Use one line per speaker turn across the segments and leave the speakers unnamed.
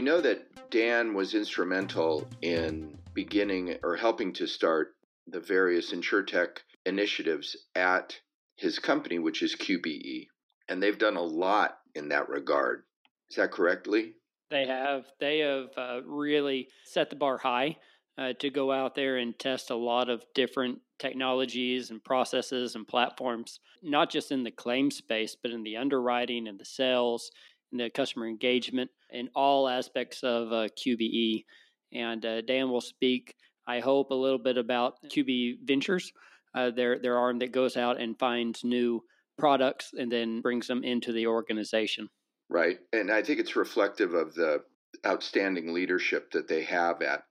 We know that Dan was instrumental in beginning or helping to start the various insurtech initiatives at his company, which is QBE. And they've done a lot in that regard. Is that correctly?
They have. They have uh, really set the bar high uh, to go out there and test a lot of different technologies and processes and platforms, not just in the claim space, but in the underwriting and the sales the customer engagement in all aspects of uh, QBE. And uh, Dan will speak, I hope, a little bit about QBE Ventures, uh, their their arm that goes out and finds new products and then brings them into the organization.
Right. And I think it's reflective of the outstanding leadership that they have at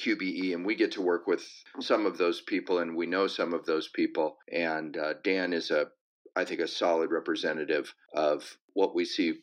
QBE. And we get to work with some of those people, and we know some of those people. And uh, Dan is a, I think, a solid representative of what we see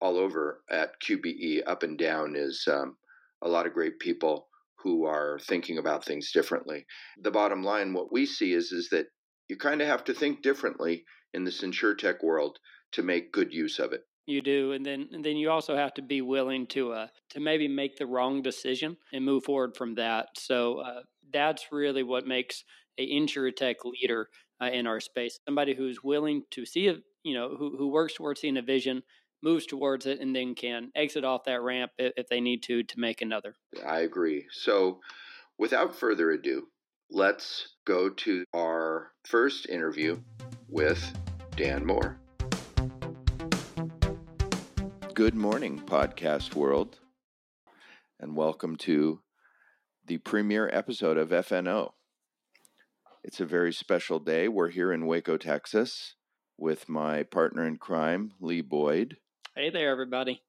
all over at QBE, up and down, is um, a lot of great people who are thinking about things differently. The bottom line, what we see is, is that you kind of have to think differently in this insurtech world to make good use of it.
You do, and then and then you also have to be willing to uh, to maybe make the wrong decision and move forward from that. So uh, that's really what makes a insurtech leader uh, in our space. Somebody who's willing to see a you know who who works towards seeing a vision, moves towards it, and then can exit off that ramp if, if they need to to make another.
I agree. So, without further ado, let's go to our first interview with Dan Moore. Good morning, podcast world, and welcome to the premiere episode of FNO. It's a very special day. We're here in Waco, Texas, with my partner in crime, Lee Boyd.
Hey there, everybody.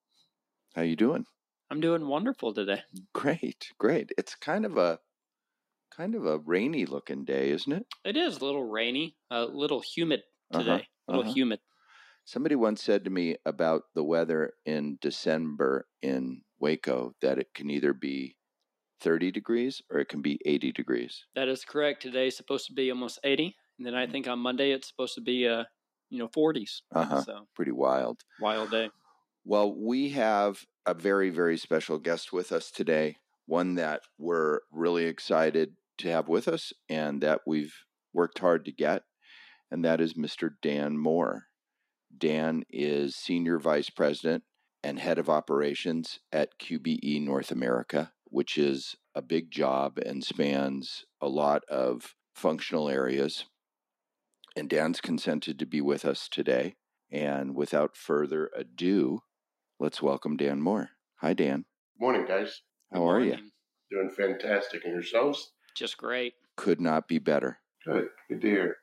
How you doing?
I'm doing wonderful today.
Great, great. It's kind of a kind of a rainy looking day, isn't it?
It is a little rainy, a little humid today. Uh-huh, a little uh-huh. humid.
Somebody once said to me about the weather in December in Waco that it can either be 30 degrees or it can be 80 degrees.
That is correct. Today is supposed to be almost 80. And then I mm. think on Monday it's supposed to be, uh, you know, 40s.
Uh-huh. So pretty wild.
Wild day.
Well, we have a very, very special guest with us today, one that we're really excited to have with us and that we've worked hard to get, and that is Mr. Dan Moore. Dan is Senior Vice President and Head of Operations at QBE North America, which is a big job and spans a lot of functional areas. And Dan's consented to be with us today. And without further ado, let's welcome Dan Moore. Hi, Dan.
Morning, guys.
How Good are morning.
you? Doing fantastic. And yourselves?
Just great.
Could not be better.
Good. Good to hear.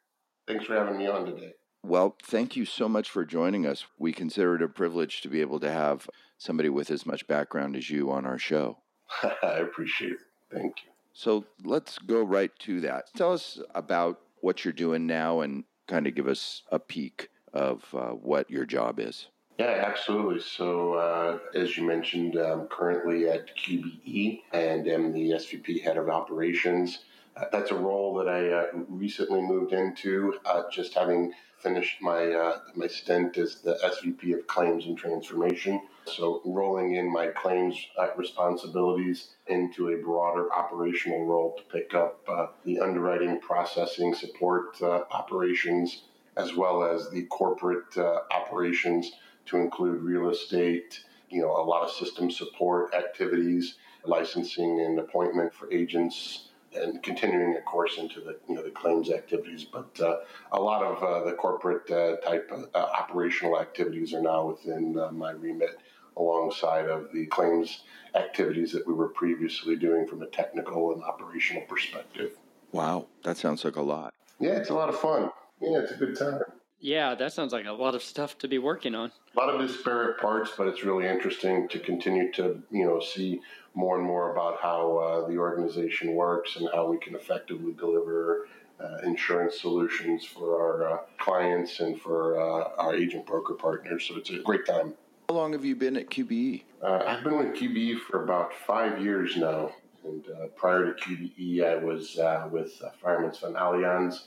Thanks for having me on today.
Well, thank you so much for joining us. We consider it a privilege to be able to have somebody with as much background as you on our show.
I appreciate it. Thank you.
So let's go right to that. Tell us about what you're doing now and kind of give us a peek of uh, what your job is.
Yeah, absolutely. So, uh, as you mentioned, I'm currently at QBE and am the SVP head of operations. Uh, that's a role that I uh, recently moved into, uh, just having finished my uh, my stint as the SVP of Claims and Transformation. So rolling in my claims uh, responsibilities into a broader operational role to pick up uh, the underwriting, processing, support operations, as well as the corporate operations to include real estate. You know, a lot of system support activities, licensing and appointment for agents and continuing, of course, into the you know the claims activities. But uh, a lot of uh, the corporate uh, type uh, operational activities are now within uh, my remit, alongside of the claims activities that we were previously doing from a technical and operational perspective.
Wow, that sounds like a lot.
Yeah, it's a lot of fun. Yeah, it's a good time.
Yeah, that sounds like a lot of stuff to be working on.
A lot of disparate parts, but it's really interesting to continue to you know see more and more about how uh, the organization works and how we can effectively deliver uh, insurance solutions for our uh, clients and for uh, our agent broker partners. So it's a great time.
How long have you been at QBE?
Uh, I've been with QBE for about five years now. And uh, prior to QBE, I was with Fireman's Fund Allianz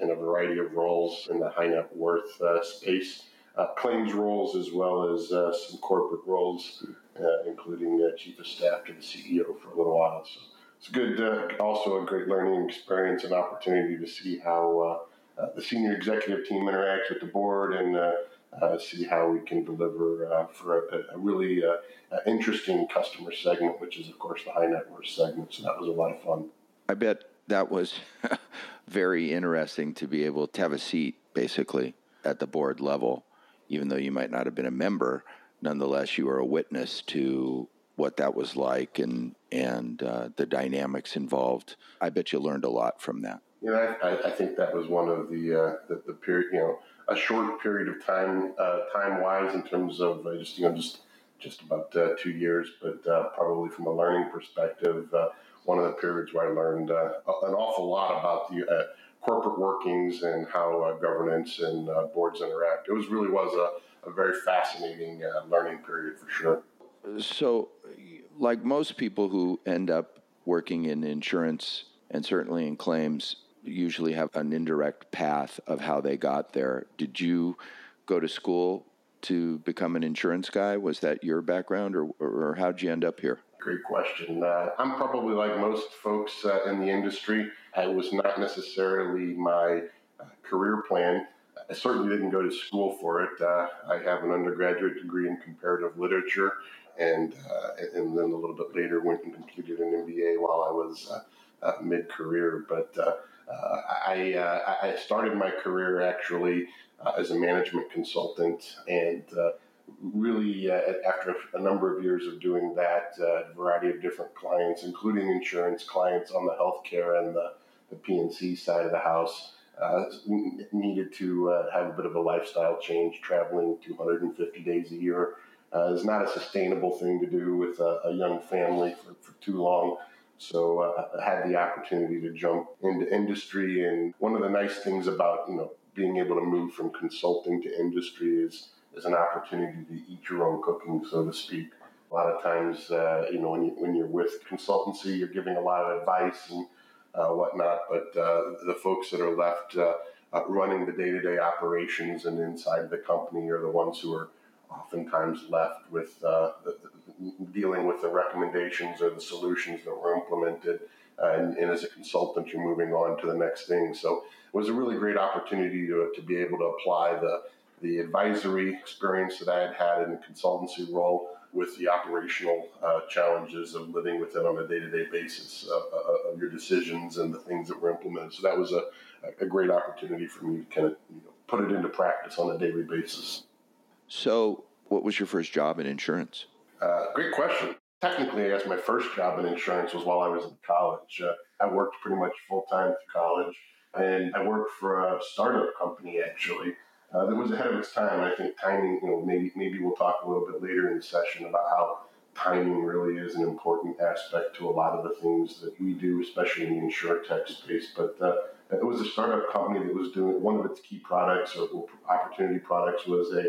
in a variety of roles in the high net worth space. uh, claims roles as well as uh, some corporate roles, uh, including uh, chief of staff to the CEO for a little while. So it's good, uh, also a great learning experience and opportunity to see how the senior executive team interacts with the board and see how we can deliver for a, a really interesting customer segment, which is, of course, the high net worth segment. So that was a lot of fun.
I bet that was very interesting to be able to have a seat basically at the board level, even though you might not have been a member. Nonetheless, you were a witness to what that was like and and uh, the dynamics involved. I bet you learned a lot from that.
You know, I, I think that was one of the, uh, the, the period. You know, a short period of time, uh, time wise, in terms of uh, just you know just just about uh, two years, but uh, probably from a learning perspective, one of the periods where I learned an awful lot about the corporate workings and how uh, governance and uh, boards interact. It was really was a, a very fascinating uh, learning period for sure.
So, like most people who end up working in insurance and certainly in claims, usually have an indirect path of how they got there. Did you go to school to become an insurance guy? Was that your background, or, or how'd you end up here?
Great question. Uh, I'm probably like most folks uh, in the industry. It was not necessarily my uh, career plan. I certainly didn't go to school for it. Uh, I have an undergraduate degree in comparative literature, and uh, and then a little bit later went and completed an MBA while I was uh, mid career. But I I started my career actually as a management consultant and really, uh, after a number of years of doing that, uh, a variety of different clients, including insurance clients on the healthcare and the, the P&C side of the house, uh, needed to uh, have a bit of a lifestyle change. Traveling 250 days a year uh, is not a sustainable thing to do with a, a young family for, for too long. So uh, I had the opportunity to jump into industry, and one of the nice things about you know being able to move from consulting to industry is is an opportunity to eat your own cooking, so to speak. A lot of times, uh, you know, when, you, when you're with consultancy, you're giving a lot of advice and uh, whatnot, but uh, the folks that are left uh, uh, running the day to day operations and inside the company are the ones who are oftentimes left with the, the, dealing with the recommendations or the solutions that were implemented. And, and, as a consultant, you're moving on to the next thing. So it was a really great opportunity to, to be able to apply the the advisory experience that I had had in the consultancy role with the operational uh, challenges of living with it on a day-to-day basis uh, uh, of your decisions and the things that were implemented. So that was a, a great opportunity for me to kind of you know, put it into practice on a daily basis.
So, what was your first job in insurance?
Uh, great question. Technically, I guess my first job in insurance was while I was in college. Uh, I worked pretty much full time through college, and I worked for a startup company actually uh, that was ahead of its time. I think timing, you know, maybe maybe we'll talk a little bit later in the session about how timing really is an important aspect to a lot of the things that we do, especially in the insure tech space. But uh, it was a startup company that was doing one of its key products or opportunity products was a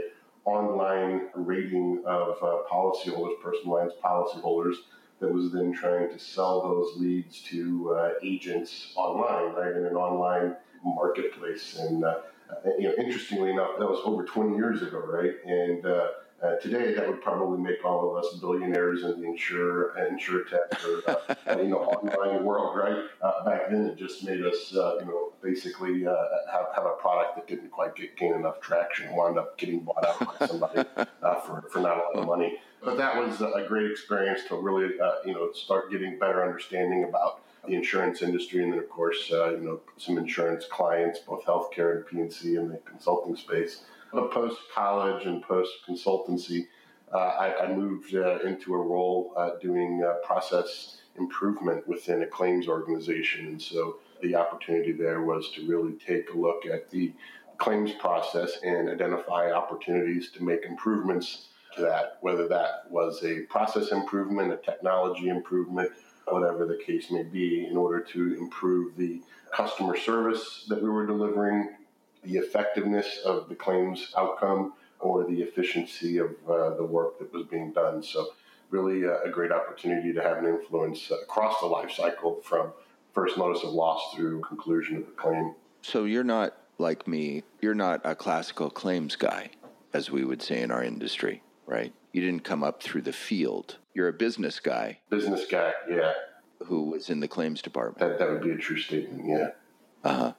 online rating of uh, policyholders, personal lines policyholders, that was then trying to sell those leads to uh, agents online, right, in an online marketplace. And uh, uh, you know, interestingly enough, that was over 20 years ago, right? And uh, uh, today, that would probably make all of us billionaires in the insure insure tech or uh, uh, you know online world, right? Uh, back then, it just made us you know basically have, have a product that didn't quite get gain enough traction, wound up getting bought out by somebody for for not a lot of money. But that was a great experience to really you know start getting better understanding about the insurance industry, and then of course, uh, you know, some insurance clients, both healthcare and P&C in the consulting space. But post college and post consultancy, uh, I, I, moved uh, into a role uh, doing uh, process improvement within a claims organization, and so the opportunity there was to really take a look at the claims process and identify opportunities to make improvements to that, whether that was a process improvement, a technology improvement, whatever the case may be, in order to improve the customer service that we were delivering, the effectiveness of the claims outcome, or the efficiency of uh, the work that was being done. So, really a, a great opportunity to have an influence across the life cycle from first notice of loss through conclusion of the claim.
So, you're not like me, you're not a classical claims guy. as we would say in our industry, right? You didn't come up through the field. You're a business guy.
Business guy, yeah.
Who was in the claims department.
That, that would be a true statement, yeah.
Uh huh.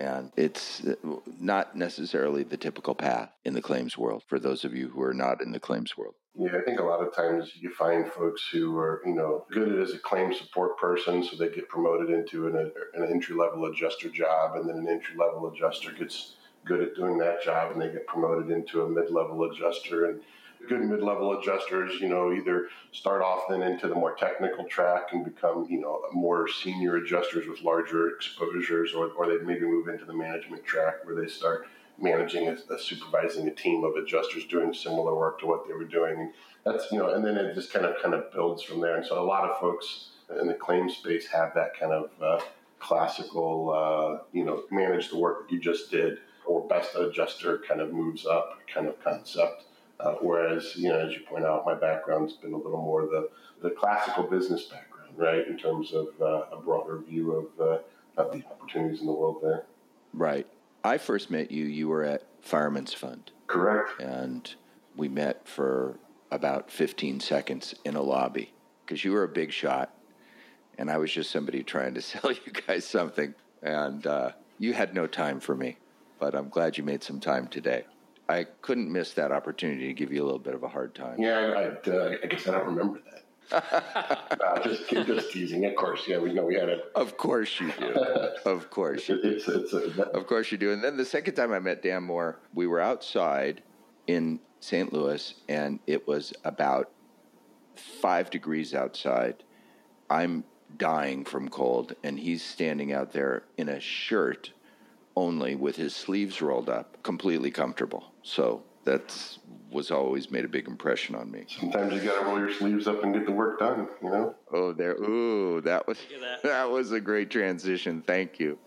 And it's uh, not necessarily the typical path in the claims world for those of you who are not in the claims world.
Yeah, I think a lot of times you find folks who are, you know, good as a claim support person, so they get promoted into an, an entry level adjuster job, and then an entry level adjuster gets good at doing that job, and they get promoted into a mid level adjuster, and good mid-level adjusters, you know, either start off then into the more technical track and become, you know, more senior adjusters with larger exposures, or, or they maybe move into the management track where they start managing a, a supervising a team of adjusters doing similar work to what they were doing. And that's, you know, and then it just kind of kind of builds from there. And so a lot of folks in the claim space have that kind of uh, classical, uh, you know, manage the work that you just did or best adjuster kind of moves up kind of concept. Uh, whereas, you know, as you point out, my background's been a little more the, the classical business background, right, in terms of uh, a broader view of, uh, of the opportunities in the world there.
Right. I first met you, you were at Fireman's Fund.
Correct.
And we met for about 15 seconds in a lobby because you were a big shot and I was just somebody trying to sell you guys something. And uh, you had no time for me, but I'm glad you made some time today. I couldn't miss that opportunity to give you a little bit of a hard time.
Yeah, I, uh, I guess I don't remember that. uh, just, just teasing. Of course, yeah, we know we had a.
Of course you do. of course you do. It's, it's a, that... Of course you do. And then the second time I met Dan Moore, we were outside in St. Louis, and it was about five degrees outside. I'm dying from cold, and he's standing out there in a shirt only with his sleeves rolled up, completely comfortable. So that was always made a big impression on me.
Sometimes you got to roll your sleeves up and get the work done, you know.
Oh, there. Ooh, that was that. that was a great transition. Thank you.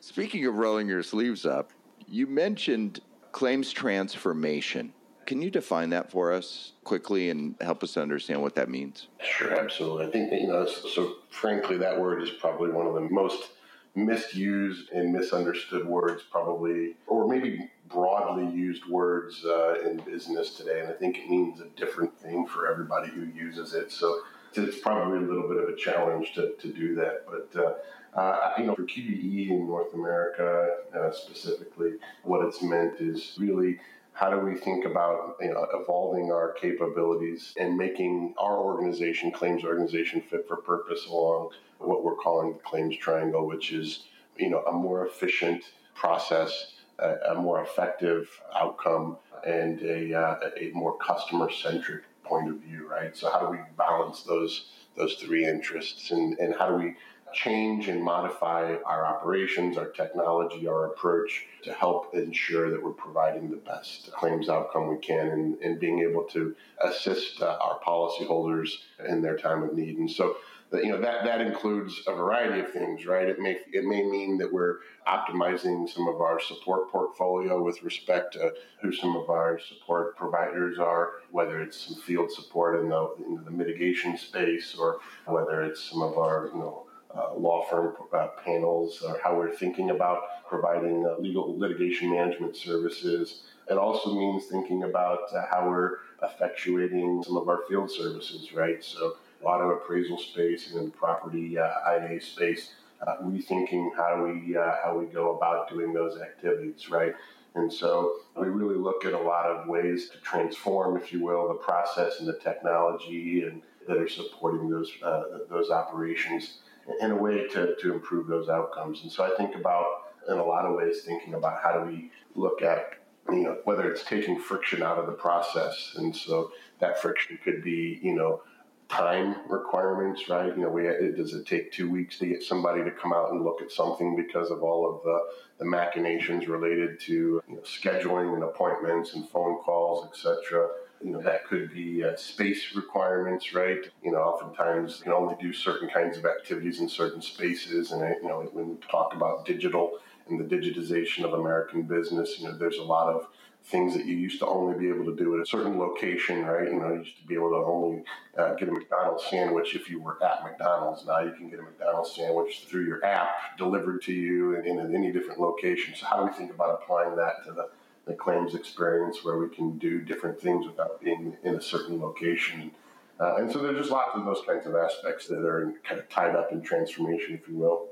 Speaking of rolling your sleeves up, you mentioned claims transformation. Can you define that for us quickly and help us understand what that means?
Sure, absolutely. I think that, you know, so frankly, that word is probably one of the most misused and misunderstood words, probably, or maybe broadly used words uh, in business today. And I think it means a different thing for everybody who uses it. So it's probably a little bit of a challenge to, to do that. But, uh, uh, you know, for QBE in North America uh, specifically, what it's meant is really how do we think about you know, evolving our capabilities and making our organization, claims organization, fit for purpose along what we're calling the claims triangle, which is you know a more efficient process, a, a more effective outcome, and a, uh, a more customer centric point of view, right? So how do we balance those those three interests, and, and how do we change and modify our operations, our technology, our approach to help ensure that we're providing the best claims outcome we can and, and being able to assist uh, our policyholders in their time of need. And so you know that that includes a variety of things, right? It may it may mean that we're optimizing some of our support portfolio with respect to who some of our support providers are, whether it's some field support in the in the mitigation space, or whether it's some of our you know uh, law firm uh, panels, or how we're thinking about providing uh, legal litigation management services. It also means thinking about uh, how we're effectuating some of our field services, right? So auto appraisal space and property uh, IA space, uh, rethinking how we uh, how we go about doing those activities, right? And so we really look at a lot of ways to transform, if you will, the process and the technology and that are supporting those uh, those operations in a way to, to improve those outcomes. And so I think about in a lot of ways thinking about how do we look at you know whether it's taking friction out of the process, and so that friction could be you know time requirements, right? You know, we does it take two weeks to get somebody to come out and look at something because of all of the, the machinations related to you know, scheduling and appointments and phone calls, etc. You know, that could be uh, space requirements, right? You know, oftentimes you can only do certain kinds of activities in certain spaces, and you know, when we talk about digital and the digitization of American business, you know, there's a lot of things that you used to only be able to do at a certain location, right? You know, you used to be able to only uh, get a McDonald's sandwich if you were at McDonald's. Now you can get a McDonald's sandwich through your app delivered to you in, in any different location. So how do we think about applying that to the the claims experience where we can do different things without being in a certain location. Uh, and so there's just lots of those kinds of aspects that are kind of tied up in transformation, if you will.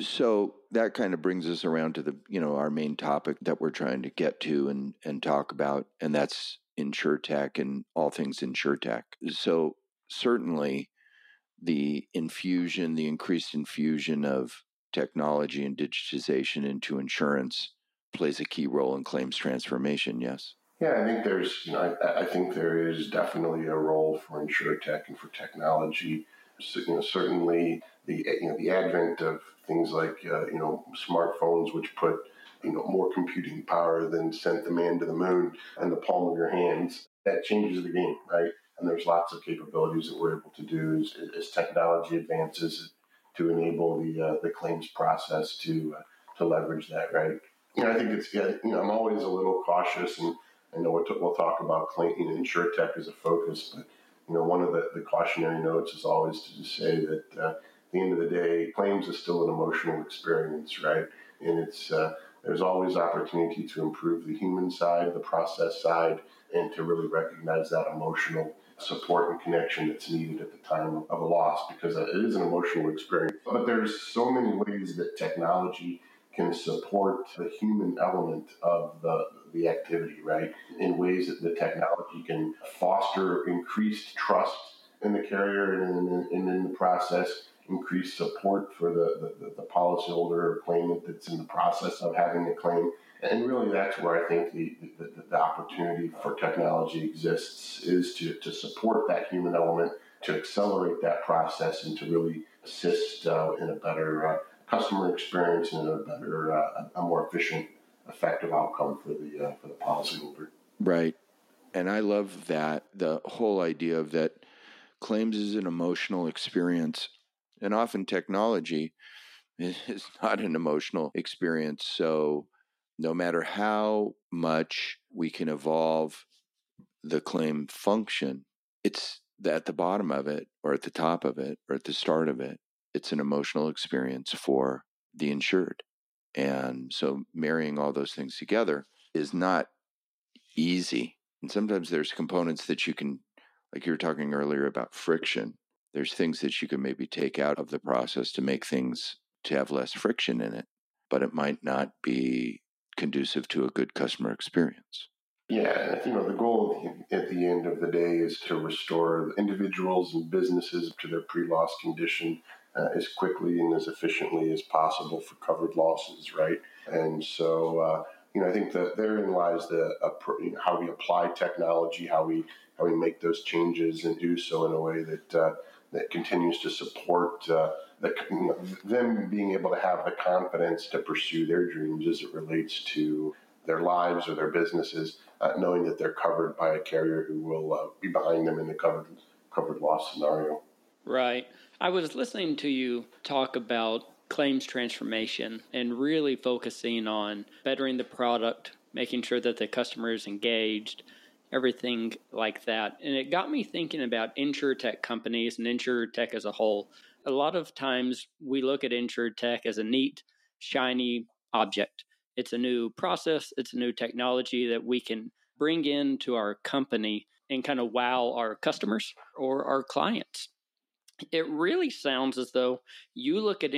So that kind of brings us around to the you know our main topic that we're trying to get to and and talk about, and that's tech and all things tech. So certainly the infusion, the increased infusion of technology and digitization into insurance plays a key role in claims transformation. Yes.
Yeah, I think there's, you know, I, I think there is definitely a role for tech and for technology. So, you know, certainly the you know the advent of things like uh, you know smartphones, which put you know more computing power than sent the man to the moon in the palm of your hands, that changes the game, right? And there's lots of capabilities that we're able to do as, as technology advances to enable the uh, the claims process to uh, to leverage that, right? You know, I think it's you know I'm always a little cautious, and I know we'll, talk about claim, you know, insure tech as a focus, but you know one of the, the cautionary notes is always to just say that uh, the end of the day, claims is still an emotional experience, right? And it's uh, there's always opportunity to improve the human side, the process side, and to really recognize that emotional support and connection that's needed at the time of a loss because it is an emotional experience. But there's so many ways that technology can support the human element of the, the activity, right? In ways that the technology can foster increased trust in the carrier and in, and in the process, increased support for the, the, the policyholder or claimant that's in the process of having a claim and really, that's where I think the, the, the, opportunity for technology exists is to, to support that human element, to accelerate that process, and to really assist uh, in a better uh, customer experience and a better, uh, a more efficient, effective outcome for the uh, for the policyholder.
Right, and I love that the whole idea of that claims is an emotional experience, and often technology is not an emotional experience. So no matter how much we can evolve the claim function, it's at the bottom of it, or at the top of it, or at the start of it, it's an emotional experience for the insured. And so marrying all those things together is not easy. And sometimes there's components that you can, like you were talking earlier about friction, there's things that you can maybe take out of the process to make things to have less friction in it, but it might not be conducive to a good customer experience.
Yeah, you know, the goal at the end of the day is to restore individuals and businesses to their pre loss condition uh, as quickly and as efficiently as possible for covered losses, right? And so, uh, you know, I think that therein lies the you know, how we apply technology, how we how we make those changes and do so in a way that uh, that continues to support uh, the, you know, them being able to have the confidence to pursue their dreams as it relates to their lives or their businesses, uh, knowing that they're covered by a carrier who will uh, be behind them in the covered covered loss scenario.
Right. I was listening to you talk about claims transformation and really focusing on bettering the product, making sure that the customer is engaged, everything like that. And it got me thinking about tech companies and tech as a whole. A lot of times we look at tech as a neat, shiny object. It's a new process, it's a new technology that we can bring into our company and kind of wow our customers or our clients. It really sounds as though you look at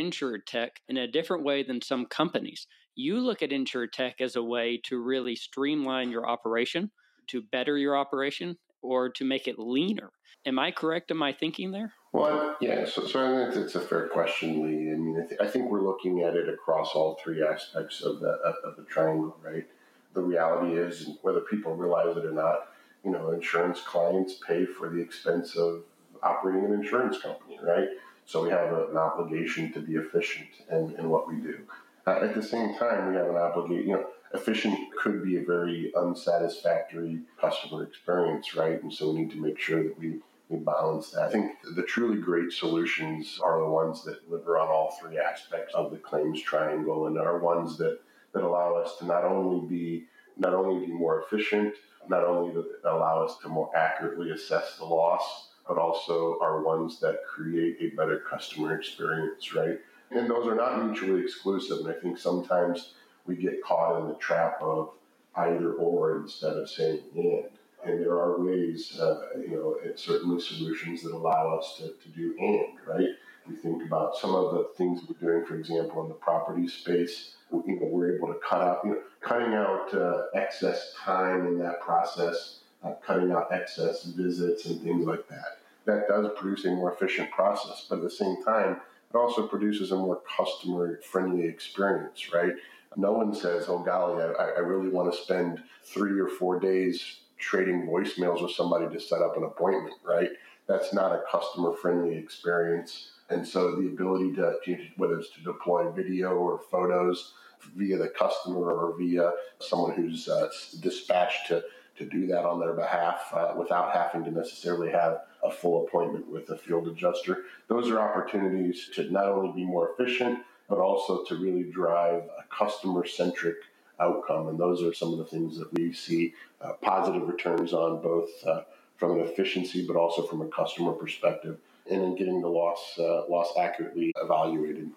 tech in a different way than some companies. You look at tech as a way to really streamline your operation, to better your operation or to make it leaner. Am I correct in my thinking there?
Well, yeah, so, so I think it's a fair question, Lee. I mean, I, th- I, think we're looking at it across all three aspects of the, of the triangle, right? The reality is, whether people realize it or not, you know, insurance clients pay for the expense of operating an insurance company, right? So we have a, an obligation to be efficient in, in what we do. Uh, at the same time, we have an obligation, you know, efficient could be a very unsatisfactory customer experience, right? And so we need to make sure that we, we balance that. I think the truly great solutions are the ones that deliver on all three aspects of the claims triangle and are ones that, that allow us to not only be not only be more efficient, not only allow us to more accurately assess the loss, but also are ones that create a better customer experience, right? And those are not mutually exclusive. And I think sometimes we get caught in the trap of either or instead of saying and. And there are ways, uh, you know, certainly solutions that allow us to, to do and, right? We think about some of the things we're doing, for example, in the property space. You know, we're able to cut out, you know, cutting out uh, excess time in that process, uh, cutting out excess visits and things like that. That does produce a more efficient process, but at the same time, it also produces a more customer friendly experience, right? No one says, oh, golly, I, I really want to spend three or four days trading voicemails with somebody to set up an appointment, right? That's not a customer friendly experience. And so the ability to, whether it's to deploy video or photos via the customer or via someone who's uh, dispatched to, to do that on their behalf uh, without having to necessarily have a full appointment with a field adjuster, those are opportunities to not only be more efficient, but also to really drive a customer centric outcome. And those are some of the things that we see uh, positive returns on, both uh, from an efficiency, but also from a customer perspective, and in getting the loss uh, loss accurately evaluated.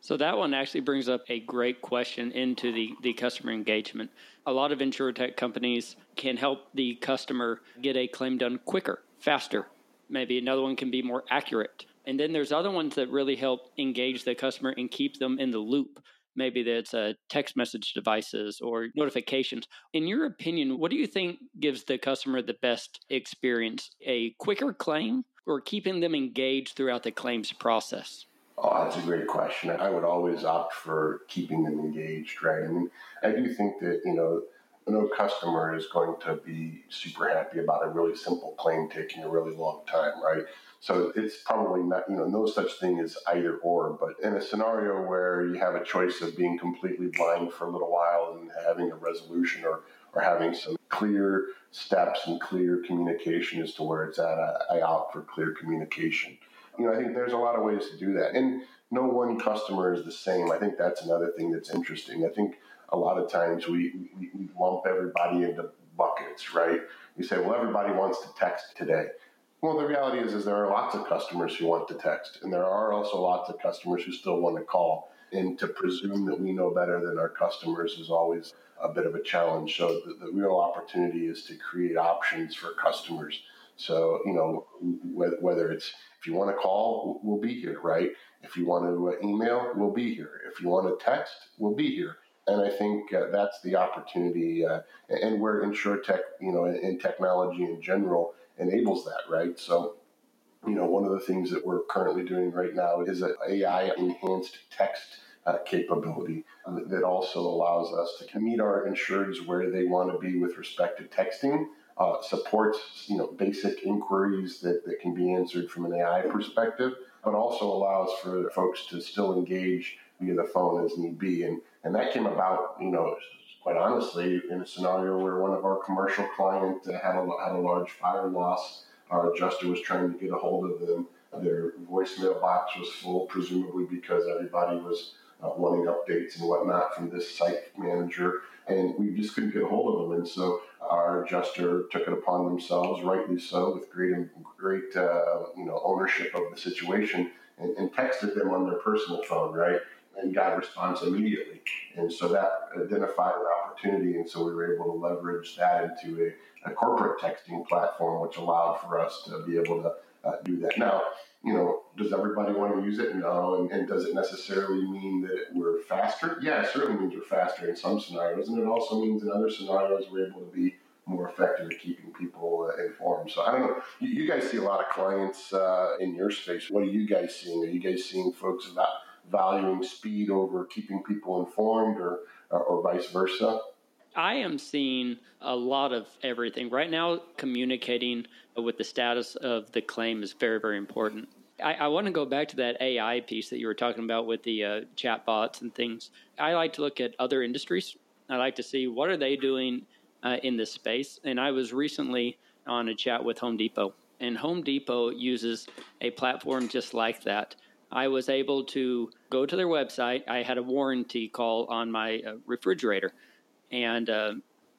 So that one actually brings up a great question into the, the customer engagement. A lot of insurtech companies can help the customer get a claim done quicker, faster. Maybe another one can be more accurate. And then there's other ones that really help engage the customer and keep them in the loop maybe that's uh, text message devices or notifications. In your opinion, what do you think gives the customer the best experience? A quicker claim or keeping them engaged throughout the claims process?
Oh, that's a great question. I would always opt for keeping them engaged, right? I mean, I do think that, you know, no customer is going to be super happy about a really simple claim taking a really long time, right? So it's probably not, you know, no such thing as either or. But in a scenario where you have a choice of being completely blind for a little while and having a resolution or, or having some clear steps and clear communication as to where it's at, I, I opt for clear communication. You know, I think there's a lot of ways to do that. And no one customer is the same. I think that's another thing that's interesting. I think a lot of times we, we, we lump everybody into buckets, right? You say, well, everybody wants to text today. Well, the reality is, is there are lots of customers who want to text, and there are also lots of customers who still want to call. And to presume that we know better than our customers is always a bit of a challenge. So the, the real opportunity is to create options for customers. So you know, whether it's if you want to call, we'll be here, right? If you want to uh, email, we'll be here. If you want to text, we'll be here. And I think uh, that's the opportunity, uh, and where tech, you know, in technology in general enables that, right? So, you know, one of the things that we're currently doing right now is an AI enhanced text uh, capability that also allows us to meet our insureds where they want to be with respect to texting. Uh, supports you know basic inquiries that, that can be answered from an AI perspective, but also allows for folks to still engage via the phone as need be. And and that came about you know quite honestly, in a scenario where one of our commercial clients had a, had a large fire loss, our adjuster was trying to get a hold of them. Their voicemail box was full, presumably because everybody was uh, wanting updates and whatnot from this site manager, and we just couldn't get a hold of them. And so our adjuster took it upon themselves, rightly so, with great great uh, you know ownership of the situation, and, and texted them on their personal phone, right? And got a response immediately. And so that identified an opportunity, and so we were able to leverage that into a, a corporate texting platform, which allowed for us to be able to uh, do that. Now, you know, does everybody want to use it? No. And, and, does it necessarily mean that we're faster? Yeah, it certainly means we're faster in some scenarios, and it also means in other scenarios we're able to be more effective at keeping people uh, informed. So I don't know. You, you, guys see a lot of clients uh, in your space. What are you guys seeing? Are you guys seeing folks about valuing speed over keeping people informed or, or vice versa?
I am seeing a lot of everything. Right now, communicating with the status of the claim is very, very important. I, I want to go back to that AI piece that you were talking about with the uh, chat bots and things. I like to look at other industries. I like to see what are they doing uh, in this space. And I was recently on a chat with Home Depot, and Home Depot uses a platform just like that I was able to go to their website. I had a warranty call on my uh, refrigerator, and uh,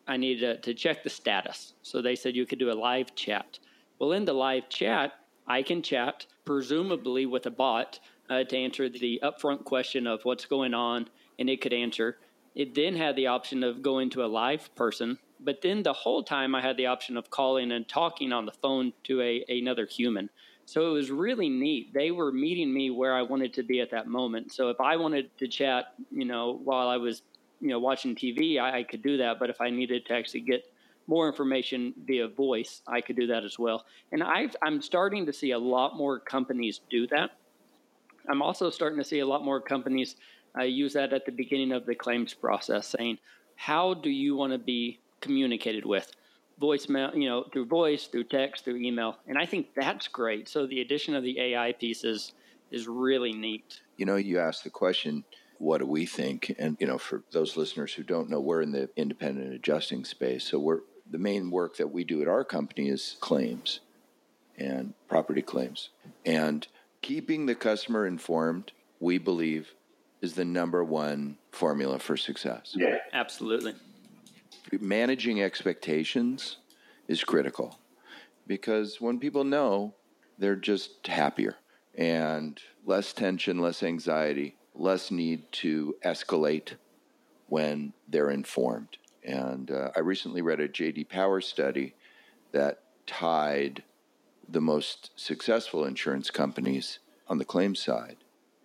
I needed to, check the status. So they said you could do a live chat. Well, in the live chat, I can chat, presumably with a bot, uh, to answer the upfront question of what's going on, and it could answer. It then had the option of going to a live person, but then the whole time I had the option of calling and talking on the phone to a, another human. So it was really neat. They were meeting me where I wanted to be at that moment. So if I wanted to chat, you know, while I was, you know, watching TV, I, I could do that. But if I needed to actually get more information via voice, I could do that as well. And i am starting to see a lot more companies do that. I'm also starting to see a lot more companies uh, use that at the beginning of the claims process, saying, "How do you want to be communicated with?" Voicemail, you know, through voice, through text, through email, and I think that's great. So the addition of the AI pieces is really neat.
You know, you asked the question what do we think? And you know, for those listeners who don't know, we're in the independent adjusting space, so we're the main work that we do at our company is claims and property claims. And keeping the customer informed, we believe, is the number one formula for success.
Yeah,
absolutely.
Managing expectations is critical because when people know, they're just happier and less tension, less anxiety, less need to escalate when they're informed. And uh, I recently read a JD Power study that tied the most successful insurance companies on the claims side,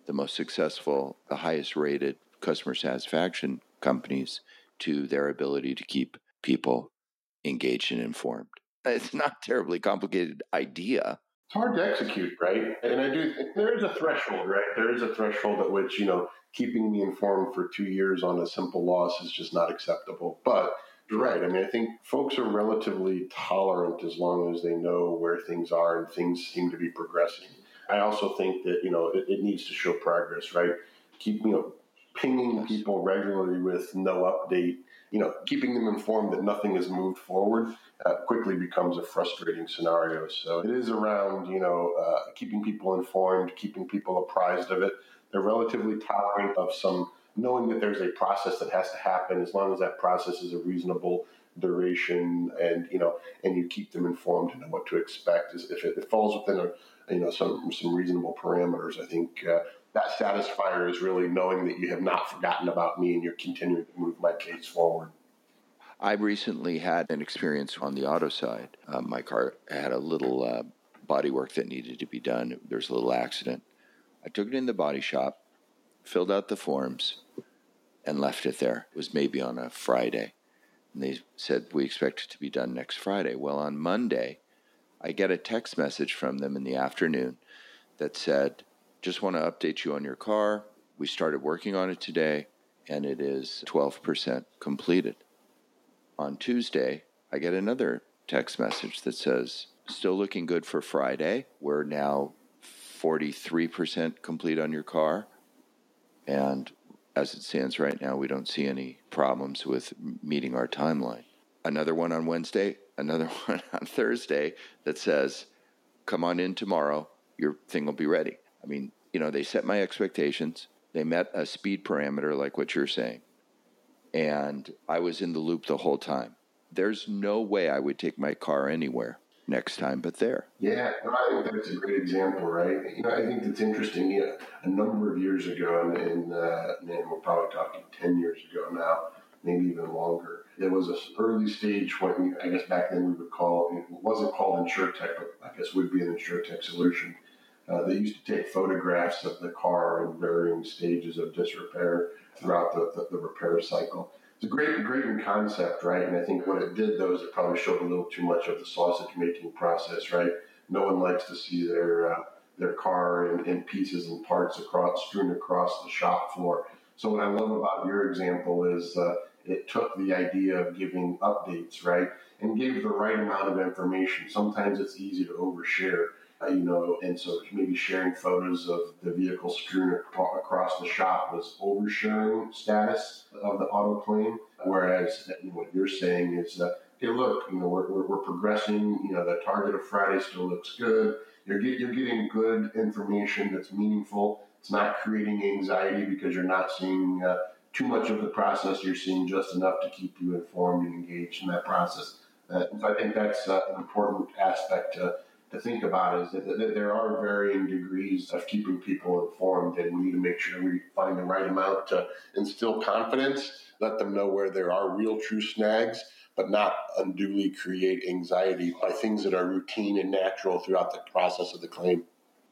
the most successful, the highest rated customer satisfaction companies to their ability to keep people engaged and informed. It's not terribly complicated idea.
It's hard to execute, right? And I do, there is a threshold, right? There is a threshold at which, you know, keeping me informed for two years on a simple loss is just not acceptable. But you're right. I mean, I think folks are relatively tolerant as long as they know where things are and things seem to be progressing. I also think that, you know, it, it needs to show progress, right? Keep, you know, pinging people regularly with no update, you know, keeping them informed that nothing has moved forward uh, quickly becomes a frustrating scenario. So it is around, you know, uh, keeping people informed, keeping people apprised of it. They're relatively tolerant of some knowing that there's a process that has to happen as long as that process is a reasonable duration and you know and you keep them informed and know what to expect if it, it falls within a you know some some reasonable parameters i think uh, that satisfier is really knowing that you have not forgotten about me and you're continuing to move my case forward
i recently had an experience on the auto side uh, my car had a little uh, body work that needed to be done there's a little accident I took it in the body shop, filled out the forms, and left it there. It was maybe on a Friday. And they said, We expect it to be done next Friday. Well, on Monday, I get a text message from them in the afternoon that said, Just want to update you on your car. We started working on it today, and it is 12% completed. On Tuesday, I get another text message that says, Still looking good for Friday. We're now 43% complete on your car. And as it stands right now, we don't see any problems with meeting our timeline. Another one on Wednesday, another one on Thursday that says, come on in tomorrow, your thing will be ready. I mean, you know, they set my expectations. They met a speed parameter like what you're saying. And I was in the loop the whole time. There's no way I would take my car anywhere next time but there.
Yeah, I think that's a great example, right? You know, I think that's interesting. You know, a number of years ago, and, and, uh, we're probably talking 10 years ago now, maybe even longer, there was an early stage when I guess back then we would call it wasn't called InsureTech, but I guess would be an InsureTech solution. Uh, they used to take photographs of the car in varying stages of disrepair throughout the, the, the repair cycle it's a great, great concept, right? And I think what it did though is it probably showed a little too much of the sausage making process, right? No one likes to see their uh, their car in, in, pieces and parts across strewn across the shop floor. So what I love about your example is uh, it took the idea of giving updates, right, and gave the right amount of information. Sometimes it's easy to overshare uh, you know, and so maybe sharing photos of the vehicle strewn across the shop was oversharing status of the auto claim. Whereas you know, what you're saying is, hey, look, you know, we're, we're, we're, progressing. You know, the target of Friday still looks good. You're, get, you're getting good information that's meaningful. It's not creating anxiety because you're not seeing uh, too much of the process. You're seeing just enough to keep you informed and engaged in that process. Uh, so I think that's uh, an important aspect to to think about is that, that, there are varying degrees of keeping people informed, and we need to make sure we find the right amount to instill confidence, let them know where there are real true snags, but not unduly create anxiety by things that are routine and natural throughout the process of the claim.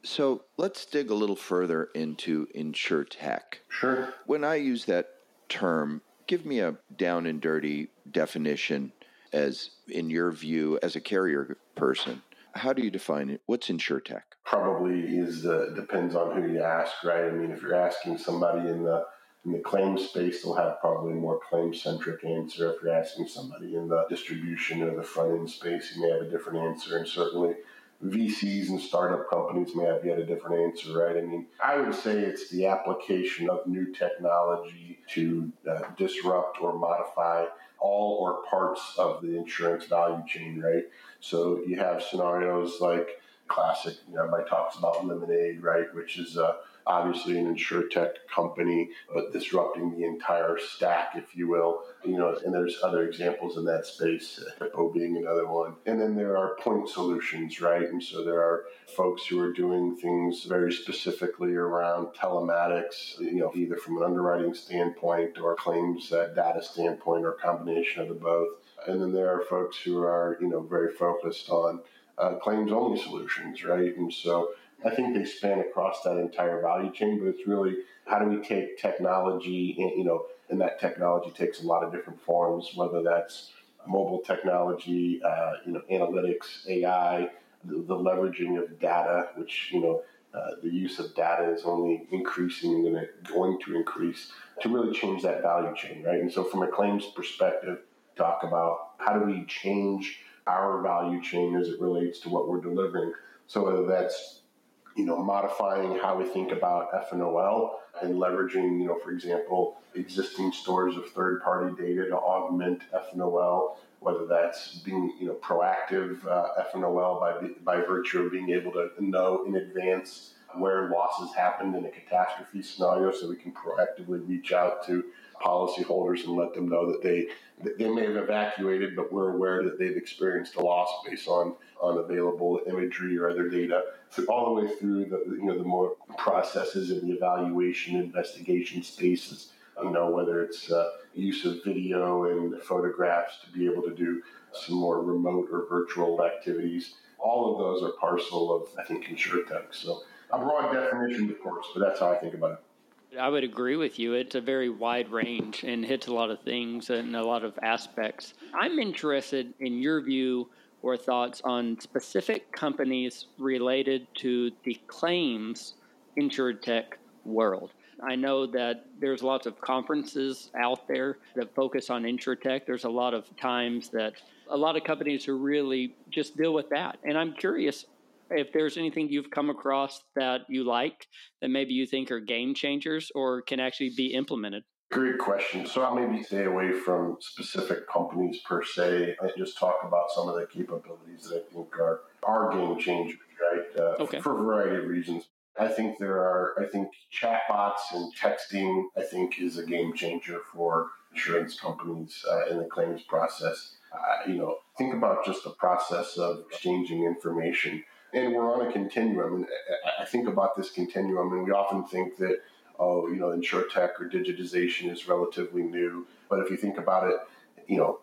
So let's dig a little further into insure tech.
Sure.
When I use that term, give me a down and dirty definition as in your view as a carrier person how do you define it? What's insure tech
probably is the depends on who you ask right? I mean if you're asking somebody in the in the claim space they'll have probably a more claim centric answer. If you're asking somebody in the distribution or the front end space you may have a different answer. And certainly VCs and startup companies may have yet a different answer, right? I mean, I would say it's the application of new technology to uh, disrupt or modify all or parts of the insurance value chain, right? So you have scenarios like classic, you know, everybody talks about Lemonade, right, which is a obviously an insure tech company, but disrupting the entire stack, if you will. You know, and there's other examples in that space, Hippo being another one. And then there are point solutions, right? And so there are folks who are doing things very specifically around telematics, you know, either from an underwriting standpoint or claims uh, data standpoint or combination of the both. And then there are folks who are, you know, very focused on uh, claims only solutions, right? And so I think they span across that entire value chain, but it's really how do we take technology, and, you know, and that technology takes a lot of different forms, whether that's mobile technology, uh, you know, analytics, AI, the, the, leveraging of data, which you know, uh, the use of data is only increasing and going to increase to really change that value chain, right? And so, from a claims perspective, talk about how do we change our value chain as it relates to what we're delivering. So whether that's you know, modifying how we think about FNOL leveraging, you know, for example, existing stores of third-party data to augment FNOL, whether that's being, you know, proactive uh, FNOL by, by virtue of being able to know in advance where losses happened in a catastrophe scenario so we can proactively reach out to policyholders and let them know that they they may have evacuated, but we're aware that they've experienced a loss based on on available imagery or other data, so all the way through the you know the more processes in the evaluation investigation spaces. You know whether it's uh, use of video and photographs to be able to do some more remote or virtual activities. All of those are parcel of I think insurtech. So a broad definition, of course, but that's how I think about it.
I would agree with you. It's a very wide range and hits a lot of things and a lot of aspects. I'm interested in your view or thoughts on specific companies related to the claims tech world. I know that there's lots of conferences out there that focus on tech. There's a lot of times that a lot of companies who really just deal with that. And I'm curious if there's anything you've come across that you like that maybe you think are game changers or can actually be implemented.
Great question. So I'll maybe stay away from specific companies per se and just talk about some of the capabilities that I think are, are game changers, right? Uh, okay. For a variety of reasons. I think there are, I think chatbots and texting, I think is a game changer for insurance companies uh, in the claims process. Uh, you know, think about just the process of exchanging information and we're on a continuum. And I think about this continuum, and we often think that, oh, you know, tech or digitization is relatively new. But if you think about it, you know,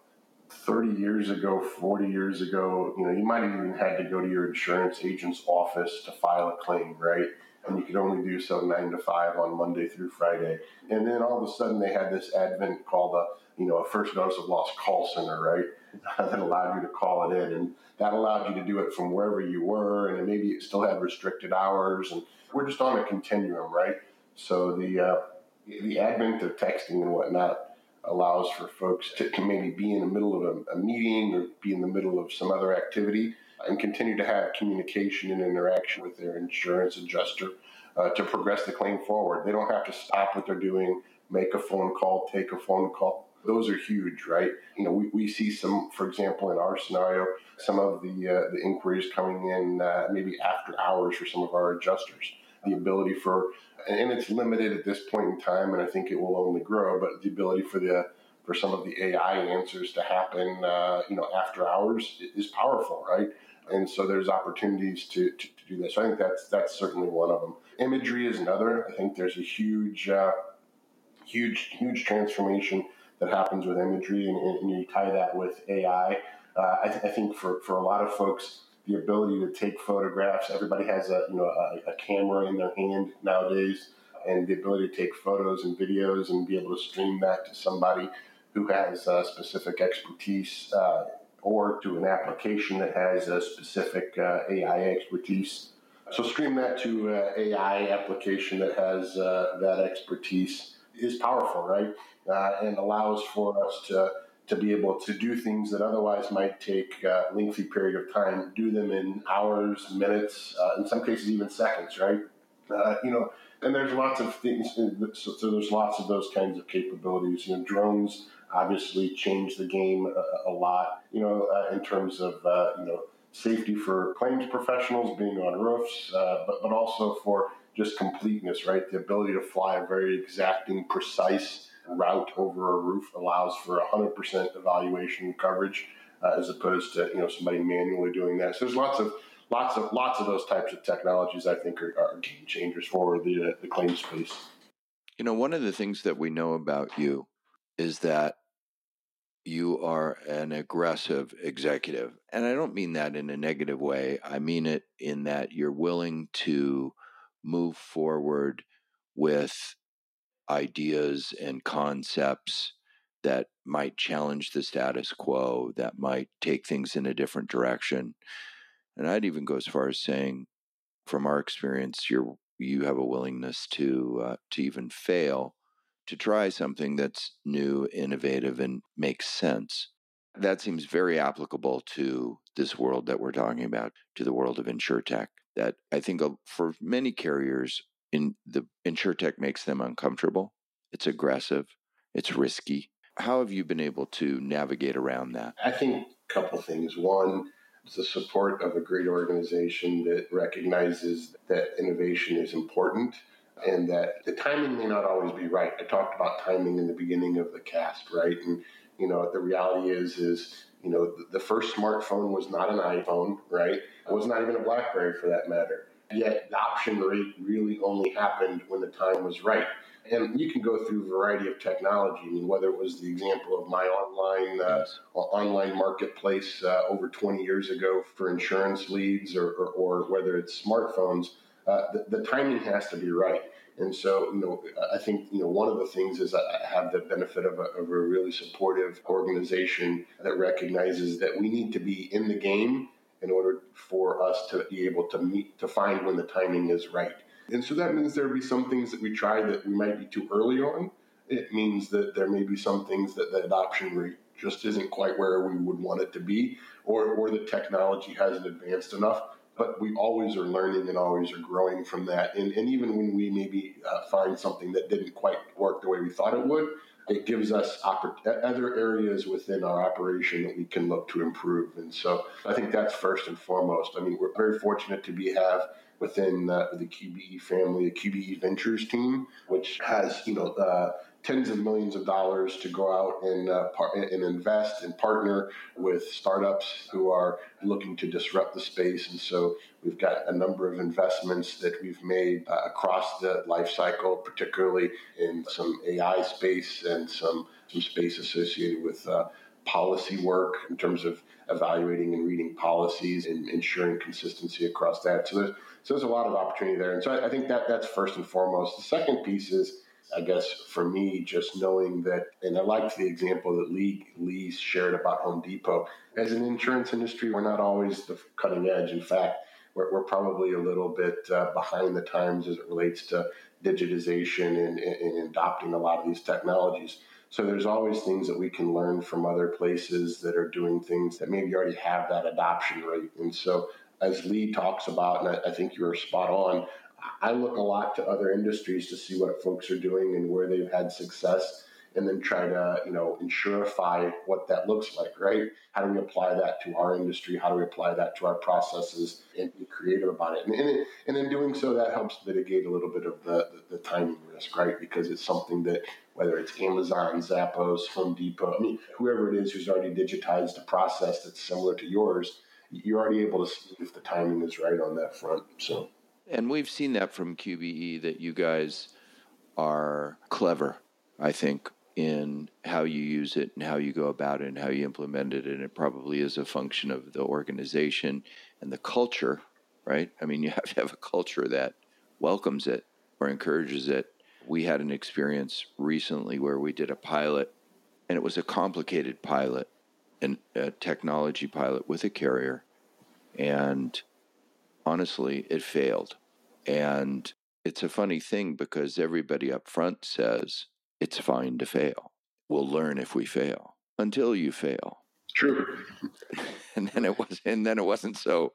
30 years ago, 40 years ago, you know, you might have even had to go to your insurance agent's office to file a claim, right? And you could only do so nine to five on Monday through Friday. And then all of a sudden they had this advent called a, you know, a first notice of loss call center, right? That allowed you to call it in. And that allowed you to do it from wherever you were, and maybe it still had restricted hours. And we're just on a continuum, right? So the uh, the advent of texting and whatnot allows for folks to maybe be in the middle of a, a meeting or be in the middle of some other activity and continue to have communication and interaction with their insurance adjuster uh, to progress the claim forward. They don't have to stop what they're doing, make a phone call, take a phone call those are huge, right? You know, we, we see some, for example, in our scenario, some of the uh, the inquiries coming in uh, maybe after hours for some of our adjusters. The ability for, and it's limited at this point in time, and I think it will only grow. But the ability for the for some of the AI answers to happen, uh, you know, after hours is powerful, right? And so there's opportunities to, to, to, do this. So I think that's that's certainly one of them. Imagery is another. I think there's a huge, uh, huge, huge transformation that happens with imagery, and, and you tie that with AI. Uh, I, th- I, think for, for a lot of folks, the ability to take photographs. Everybody has a you know a, a camera in their hand nowadays, and the ability to take photos and videos and be able to stream that to somebody who has uh, specific expertise uh, or to an application that has a specific uh, AI expertise. So stream that to an AI application that has uh, that expertise is powerful, right? Uh, and allows for us to to be able to do things that otherwise might take a lengthy period of time, do them in hours, minutes, uh, in some cases even seconds, right? Uh, you know, and there's lots of things. So, so, there's lots of those kinds of capabilities. You know, drones obviously change the game a, a lot. You know, uh, in terms of uh, you know safety for claims professionals being on roofs, uh, but but also for just completeness, right? The ability to fly a very exacting, precise route over a roof allows for 100% evaluation coverage uh, as opposed to you know somebody manually doing that. So there's lots of lots of lots of those types of technologies I think are, are game changers for the uh, the claim space.
You know, one of the things that we know about you is that you are an aggressive executive. And I don't mean that in a negative way. I mean it in that you're willing to move forward with ideas and concepts that might challenge the status quo, that might take things in a different direction. And I'd even go as far as saying, from our experience, you're you have a willingness to uh, to even fail, to try something that's new, innovative, and makes sense. That seems very applicable to this world that we're talking about, to the world of insurtech. That I think for many carriers, in the insurtech makes them uncomfortable. It's aggressive. It's risky. How have you been able to navigate around that?
I think a couple things. One, it's the support of a great organization that recognizes that innovation is important and that the timing may not always be right. I talked about timing in the beginning of the cast, right? And you know, the reality is is you know, the first smartphone was not an iPhone, right? It was not even a BlackBerry for that matter. Yet adoption rate really only happened when the time was right. And you can go through a variety of technology. I mean, whether it was the example of my online uh, yes. online marketplace uh, over 20 years ago for insurance leads, or, or, or whether it's smartphones, uh, the, the, timing has to be right. And so, you know, I think you know one of the things is I have the benefit of a, of a really supportive organization that recognizes that we need to be in the game in order for us to be able to meet to find when the timing is right. And so that means there'll be some things that we try that we might be too early on. It means that there may be some things that the adoption rate just isn't quite where we would want it to be, or, or the technology hasn't advanced enough. But we always are learning and always are growing from that. And, and even when we maybe uh, find something that didn't quite work the way we thought it would, it gives us oppor- other areas within our operation that we can look to improve. And so I think that's first and foremost. I mean, we're very fortunate to be have within uh, the QBE family, a QBE Ventures team, which has you know uh, tens of millions of dollars to go out and uh, par- and invest and partner with startups who are looking to disrupt the space. And so we've got a number of investments that we've made uh, across the life cycle, particularly in some AI space and some some space associated with uh, policy work in terms of evaluating and reading policies and ensuring consistency across that. So there's, so there's a lot of opportunity there. And so I, I think that that's first and foremost. The second piece is, I guess, for me, just knowing that, and I liked the example that Lee, Lee shared about Home Depot. As an insurance industry, we're not always the cutting edge. In fact, we're, we're probably a little bit uh, behind the times as it relates to digitization and, and, adopting a lot of these technologies. So there's always things that we can learn from other places that are doing things that maybe already have that adoption rate. And so as Lee talks about, and I, think you're spot on, I look a lot to other industries to see what folks are doing and where they've had success and then try to, you know, insurify what that looks like, right? How do we apply that to our industry? How do we apply that to our processes and be creative about it? And, and, and in doing so, that helps mitigate a little bit of the, the, the timing risk, right? Because it's something that, whether it's Amazon, Zappos, Home Depot, I mean, whoever it is who's already digitized a process that's similar to yours, you're already able to see if the timing is right on that front. So,
and we've seen that from QBE that you guys are clever, I think, in how you use it and how you go about it and how you implement it. And it probably is a function of the organization and the culture, right? I mean, you have to have a culture that welcomes it or encourages it. We had an experience recently where we did a pilot, and it was a complicated pilot, and a technology pilot with a carrier. And honestly, it failed. And it's a funny thing because everybody up front says it's fine to fail. We'll learn if we fail until you fail.
True.
and then it was and then it wasn't so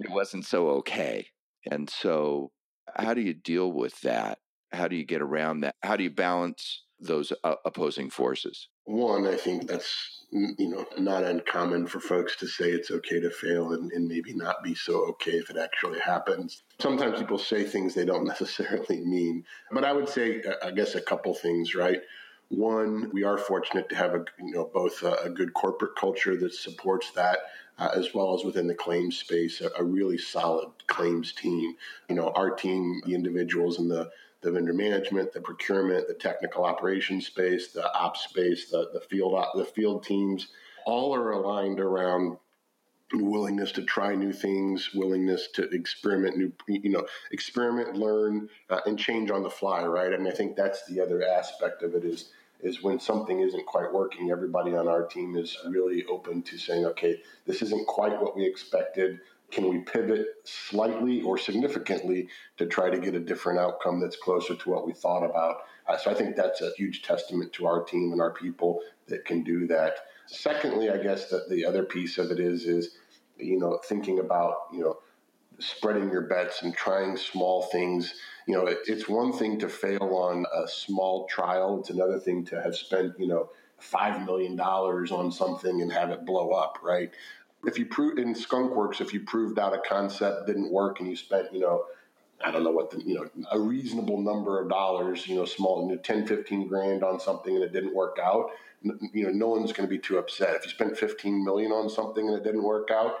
it wasn't so okay. And so how do you deal with that? How do you get around that? How do you balance those uh, opposing forces?
One, I think that's you know not uncommon for folks to say it's okay to fail and, and maybe not be so okay if it actually happens. Sometimes people say things they don't necessarily mean, but I would say uh, I guess a couple things, right? One, we are fortunate to have a you know both a, a good corporate culture that supports that, uh, as well as within the claims space, a, a, really solid claims team. You know, our team, the individuals in the the vendor management, the procurement, the technical operations space, the ops space, the, the field the field teams, all are aligned around willingness to try new things, willingness to experiment new, you know, experiment, learn, uh, and change on the fly, right? And I think that's the other aspect of it is is when something isn't quite working, everybody on our team is really open to saying, okay, this isn't quite what we expected. Can we pivot slightly or significantly to try to get a different outcome that's closer to what we thought about? Uh, so I think that's a huge testament to our team and our people that can do that. Secondly, I guess that the other piece of it is is you know thinking about you know spreading your bets and trying small things. You know, it, it's one thing to fail on a small trial. It's another thing to have spent you know five million dollars on something and have it blow up, right? If you prove in skunkworks if you proved out a concept didn't work and you spent you know i don't know what the you know a reasonable number of dollars you know small you know, 10 15 grand on something and it didn't work out you know no one's going to be too upset. If you spent 15 million on something and it didn't work out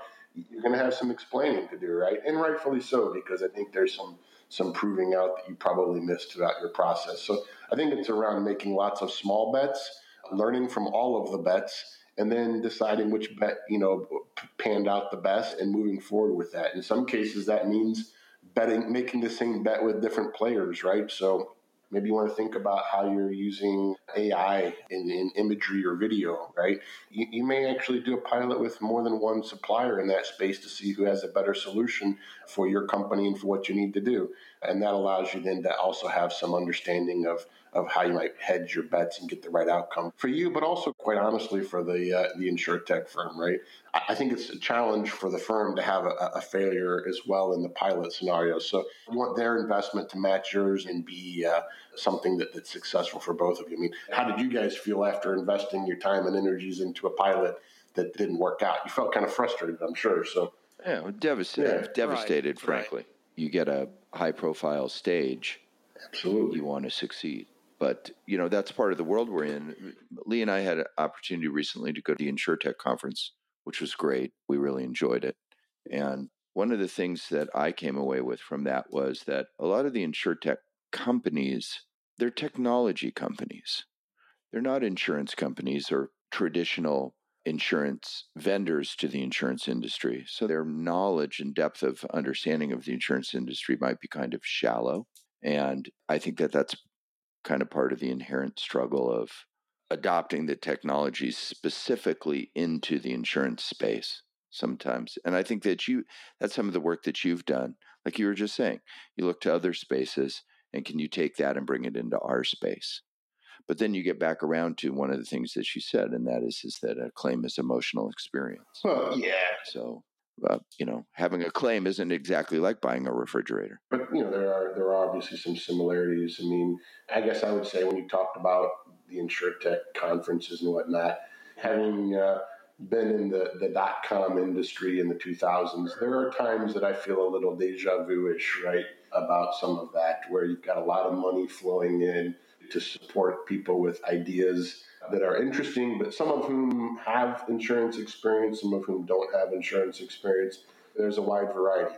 you're going to have some explaining to do right? And rightfully so because i think there's some some proving out that you probably missed throughout your process. So i think it's around making lots of small bets learning from all of the bets and then deciding which bet you know panned out the best and moving forward with that. In some cases, that means betting, making the same bet with different players, right? So maybe you want to think about how you're using AI in, in imagery or video, right? You, you, may actually do a pilot with more than one supplier in that space to see who has a better solution for your company and for what you need to do. And that allows you then to also have some understanding of of how you might hedge your bets and get the right outcome for you, but also quite honestly for the uh, the insurtech firm, right? I think it's a challenge for the firm to have a, a, failure as well in the pilot scenario. So you want their investment to match yours and be uh, something that, that's successful for both of you. I mean, how did you guys feel after investing your time and energies into a pilot that didn't work out? You felt kind of frustrated, I'm sure. So
yeah, devastated, yeah. devastated, right. frankly. Right. You get a high profile stage.
Absolutely.
You want to succeed but you know that's part of the world we're in. Lee and I had an opportunity recently to go to the InsureTech conference, which was great. We really enjoyed it, and one of the things that I came away with from that was that a lot of the InsureTech companies, they're technology companies. They're not insurance companies or traditional insurance vendors to the insurance industry. So their knowledge and depth of understanding of the insurance industry might be kind of shallow. And I think that that's kind of part of the inherent struggle of adopting the technology specifically into the insurance space sometimes. And I think that you that's some of the work that you've done. Like you were just saying, you look to other spaces and can you take that and bring it into our space? But then you get back around to one of the things that she said, and that is is that a claim is emotional experience.
Well, yeah.
So uh, you know, having a claim isn't exactly like buying a refrigerator.
But you know, there are there are obviously some similarities. I mean, I guess I would say when you talked about the insurtech conferences and whatnot, having uh, been in the the dot com industry in the 2000s, there are times that I feel a little deja vu ish, right, about some of that, where you've got a lot of money flowing in to support people with ideas that are interesting, but some of whom have insurance experience, some of whom don't have insurance experience. There's a wide variety.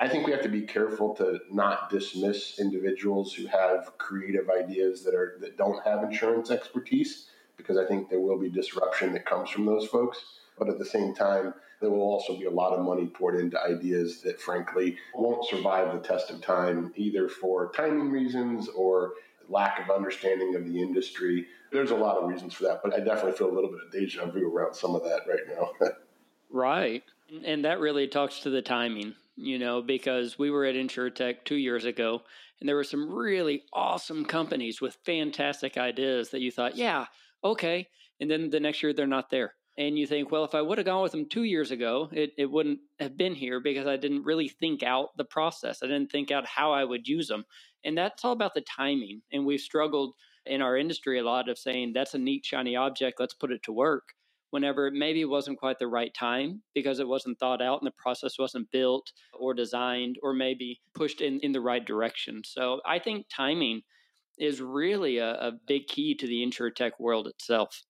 I think we have to be careful to not dismiss individuals who have creative ideas that are that don't have insurance expertise because I think there will be disruption that comes from those folks. But at the same time, there will also be a lot of money poured into ideas that frankly won't survive the test of time, either for timing reasons or lack of understanding of the industry. There's a lot of reasons for that, but I definitely feel a little bit of deja vu around some of that right now.
right. And that really talks to the timing, you know, because we were at InsureTech two years ago and there were some really awesome companies with fantastic ideas that you thought, yeah, okay. And then the next year they're not there. And you think, well, if I would have gone with them two years ago, it, it wouldn't have been here because I didn't really think out the process. I didn't think out how I would use them. And that's all about the timing. And we've struggled in our industry a lot of saying that's a neat, shiny object, let's put it to work. Whenever maybe it wasn't quite the right time because it wasn't thought out and the process wasn't built or designed or maybe pushed in, in the right direction. So I think timing is really a, a big key to the tech world itself.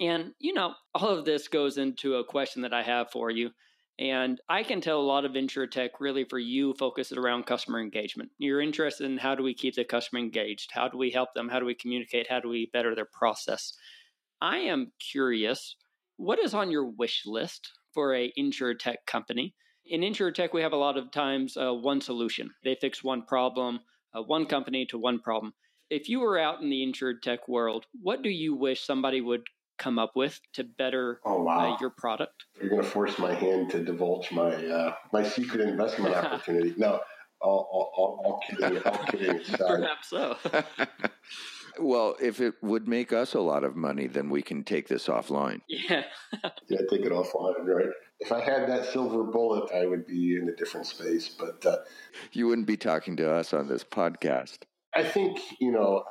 And, you know, all of this goes into a question that I have for you. And I can tell a lot of tech really for you focuses around customer engagement. You're interested in how do we keep the customer engaged? How do we help them? How do we communicate? How do we better their process? I am curious, what is on your wish list for a tech company? In tech, we have a lot of times uh, one solution. They fix one problem, uh, one company to one problem if you were out in the insured tech world, what do you wish somebody would come up with to better
oh, wow.
uh, your product?
You're going to force my hand to divulge my uh, my secret investment opportunity. No, all, all, all, all kidding, all kidding aside.
Perhaps so.
well, if it would make us a lot of money, then we can take this offline.
Yeah.
yeah, take it offline, right? If I had that silver bullet, I would be in a different space. But uh,
you wouldn't be talking to us on this podcast.
I think, you know,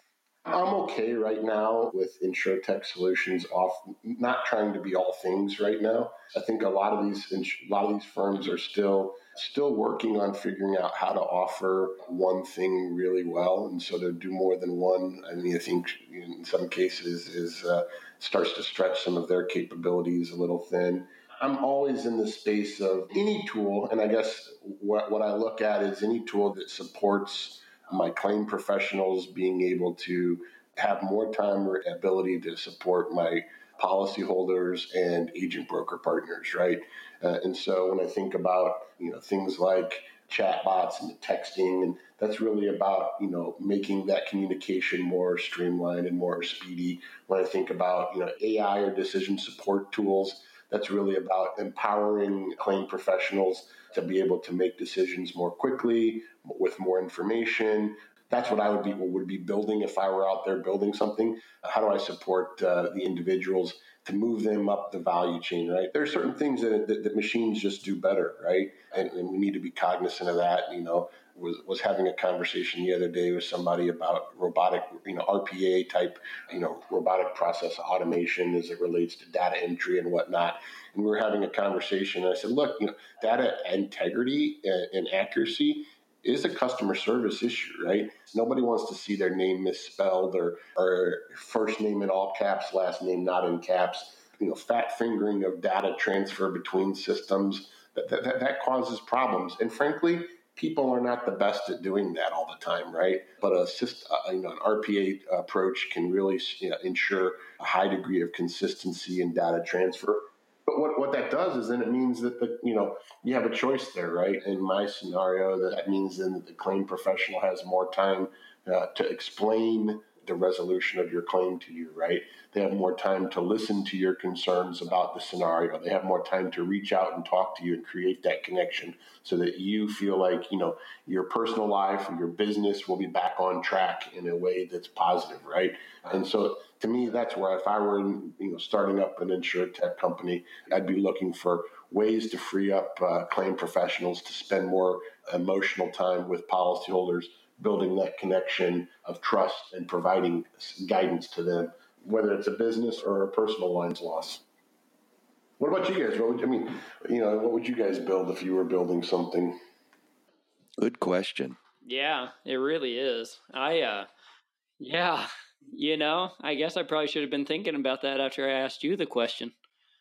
I'm okay right now with insurtech solutions off not trying to be all things right now. I think a lot of these a lot of these firms are still still working on figuring out how to offer one thing really well and so to do more than one I mean I think in some cases is uh, starts to stretch some of their capabilities a little thin. I'm always in the space of any tool and I guess what what I look at is any tool that supports my claim professionals being able to have more time or ability to support my policyholders and agent broker partners, right? Uh, and so when I think about you know things like chatbots and texting, and that's really about you know making that communication more streamlined and more speedy. When I think about you know AI or decision support tools, that's really about empowering claim professionals to be able to make decisions more quickly with more information. That's what I would be would be building if I were out there building something. How do I support uh, the individuals to move them up the value chain? Right, there are certain things that, that, that machines just do better, right? And, and, we need to be cognizant of that. You know, was was having a conversation the other day with somebody about robotic, you know, RPA type, you know, robotic process automation as it relates to data entry and whatnot. And we were having a conversation, and I said, look, you know, data integrity and, accuracy is a customer service issue, right? Nobody wants to see their name misspelled or, or first name in all caps, last name not in caps. You know, fat fingering of data transfer between systems that, that, that causes problems. And frankly, people are not the best at doing that all the time, right? But a uh, you know, an RPA approach can really you know, ensure a high degree of consistency in data transfer but what, what that does is then it means that the you know you have a choice there, right? In my scenario, that means then that the claim professional has more time uh, to explain the resolution of your claim to you, right? They have more time to listen to your concerns about the scenario. They have more time to reach out and talk to you and create that connection so that you feel like, you know, your personal life or your business will be back on track in a way that's positive, right? And so to me, that's where if I were, you know, starting up an tech company, I'd be looking for ways to free up uh, claim professionals to spend more emotional time with policyholders, building that connection of trust and providing guidance to them, whether it's a business or a personal lines loss. What about you guys? What would I mean? You know, what would you guys build if you were building something?
Good question.
Yeah, it really is. I, uh, yeah, You know, I guess I probably should have been thinking about that after I asked you the question.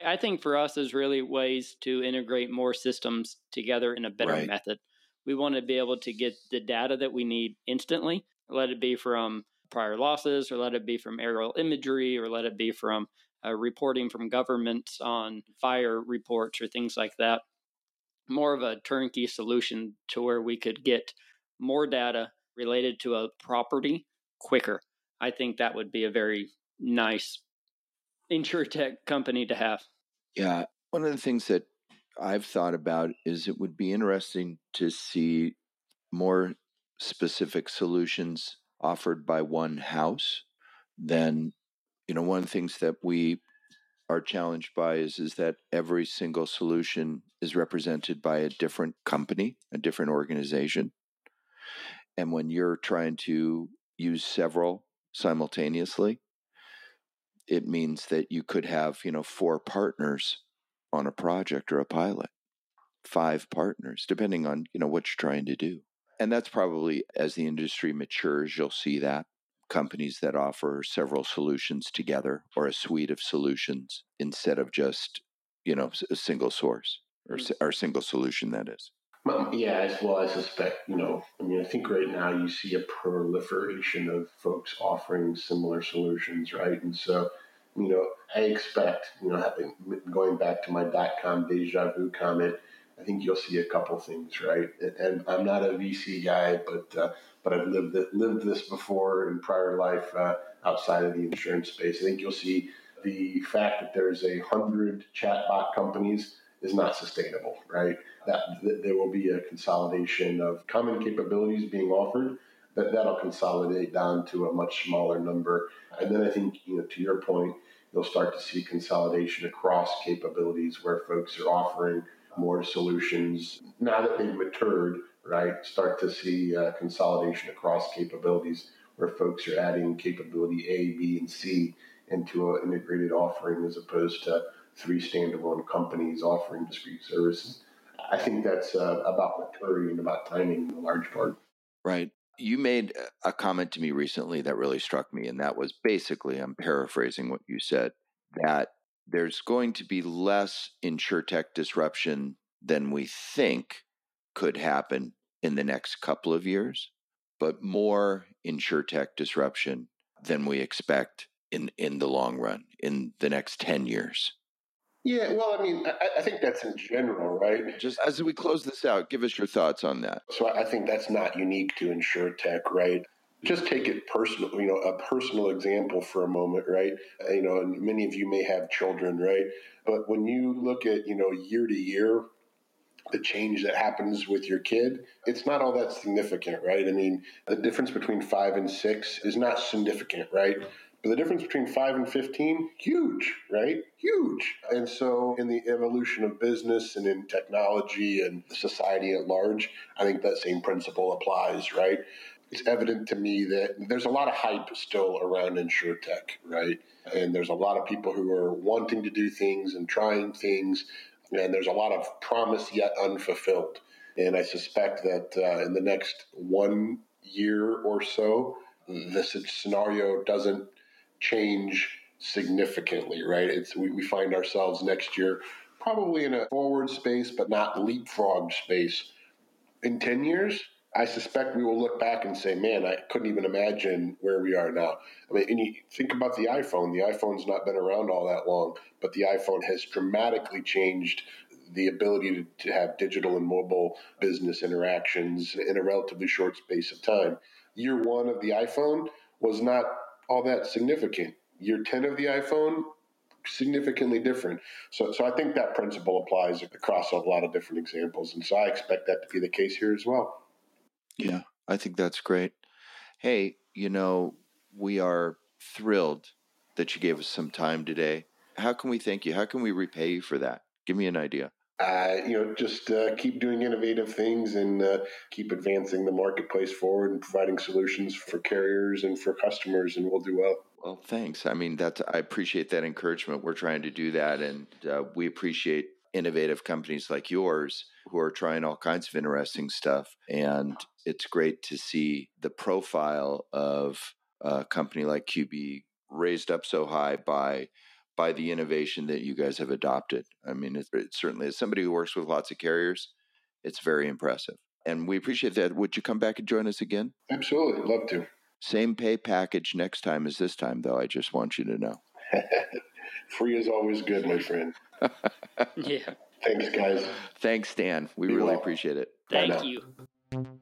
I think for us is really ways to integrate more systems together in a better right. method. We want to be able to get the data that we need instantly, let it be from prior losses, or let it be from aerial imagery, or let it be from uh, reporting from governments on fire reports or things like that. More of a turnkey solution to where we could get more data related to a property quicker. I think that would be a very nice insurtech company to have.
Yeah. One of the things that I've thought about is it would be interesting to see more specific solutions offered by one house than you know one of the things that we are challenged by is is that every single solution is represented by a different company, a different organization. And when you're trying to use several simultaneously, it means that you could have, you know, four partners on a project or a pilot, five partners, depending on, you know, what you're trying to do. And that's probably as the industry matures, you'll see that companies that offer several solutions together or a suite of solutions instead of just, you know, a single source or, mm. or single solution that is.
Yeah, as well, I suspect, you know, I mean, I think right now you see a proliferation of folks offering similar solutions, right? And so, you know, I expect, you know, going back to my dot com deja vu comment, I think you'll see a couple things, right? And I'm not a VC guy, but uh, but I've lived it, lived this before in prior life uh, outside of the insurance space. I think you'll see the fact that there's a hundred chatbot companies is not sustainable, right? That, that there will be a consolidation of common capabilities being offered, but that'll consolidate down to a much smaller number. And then I think, you know, to your point, you'll start to see consolidation across capabilities where folks are offering more solutions. Now that they've matured, right, start to see uh, consolidation across capabilities where folks are adding capability A, B, and C into an integrated offering as opposed to three standalone companies offering discrete services. I think that's uh, about maturity and about timing in large part.
Right. You made a comment to me recently that really struck me, and that was basically, I'm paraphrasing what you said, that there's going to be less insure tech disruption than we think could happen in the next couple of years, but more insure tech disruption than we expect in, in the long run, in the next 10 years.
Yeah, well, I mean, I, I, think that's in general, right?
Just as we close this out, give us your thoughts on that.
So I think that's not unique to insure tech, right? Just take it personal, you know, a personal example for a moment, right? Uh, you know, and many of you may have children, right? But when you look at, you know, year to year, the change that happens with your kid, it's not all that significant, right? I mean, the difference between five and six is not significant, right? But the difference between 5 and 15, huge, right? Huge. And so, in the evolution of business and in technology and society at large, I think that same principle applies, right? It's evident to me that there's a lot of hype still around insurtech, right? And there's a lot of people who are wanting to do things and trying things, and there's a lot of promise yet unfulfilled. And I suspect that uh, in the next one year or so, this scenario doesn't change significantly, right? It's we, we find ourselves next year probably in a forward space, but not leapfrog space. In 10 years, I suspect we will look back and say, man, I couldn't even imagine where we are now. I mean, and you think about the iPhone. The iPhone's not been around all that long, but the iPhone has dramatically changed the ability to, to have digital and mobile business interactions in a relatively short space of time. Year one of the iPhone was not all that significant. Year 10 of the iPhone, significantly different. So, so I think that principle applies across a lot of different examples. And so I expect that to be the case here as well.
Yeah, I think that's great. Hey, you know, we are thrilled that you gave us some time today. How can we thank you? How can we repay you for that? Give me an idea
uh, you know, just uh, keep doing innovative things and uh, keep advancing the marketplace forward and providing solutions for carriers and for customers, and we'll do well.
Well, thanks. I mean, that's I appreciate that encouragement. We're trying to do that, and uh, we appreciate innovative companies like yours who are trying all kinds of interesting stuff. And it's great to see the profile of a company like QBE raised up so high by by the innovation that you guys have adopted. I mean, it, it certainly as somebody who works with lots of carriers, it's very impressive. And we appreciate that. Would you come back and join us again?
Absolutely, love to.
Same pay package next time as this time, though. I just want you to know.
Free is always good, my friend.
yeah.
Thanks, guys.
Thanks, Dan. We
Be
really
well.
appreciate it.
Thank
now.
you.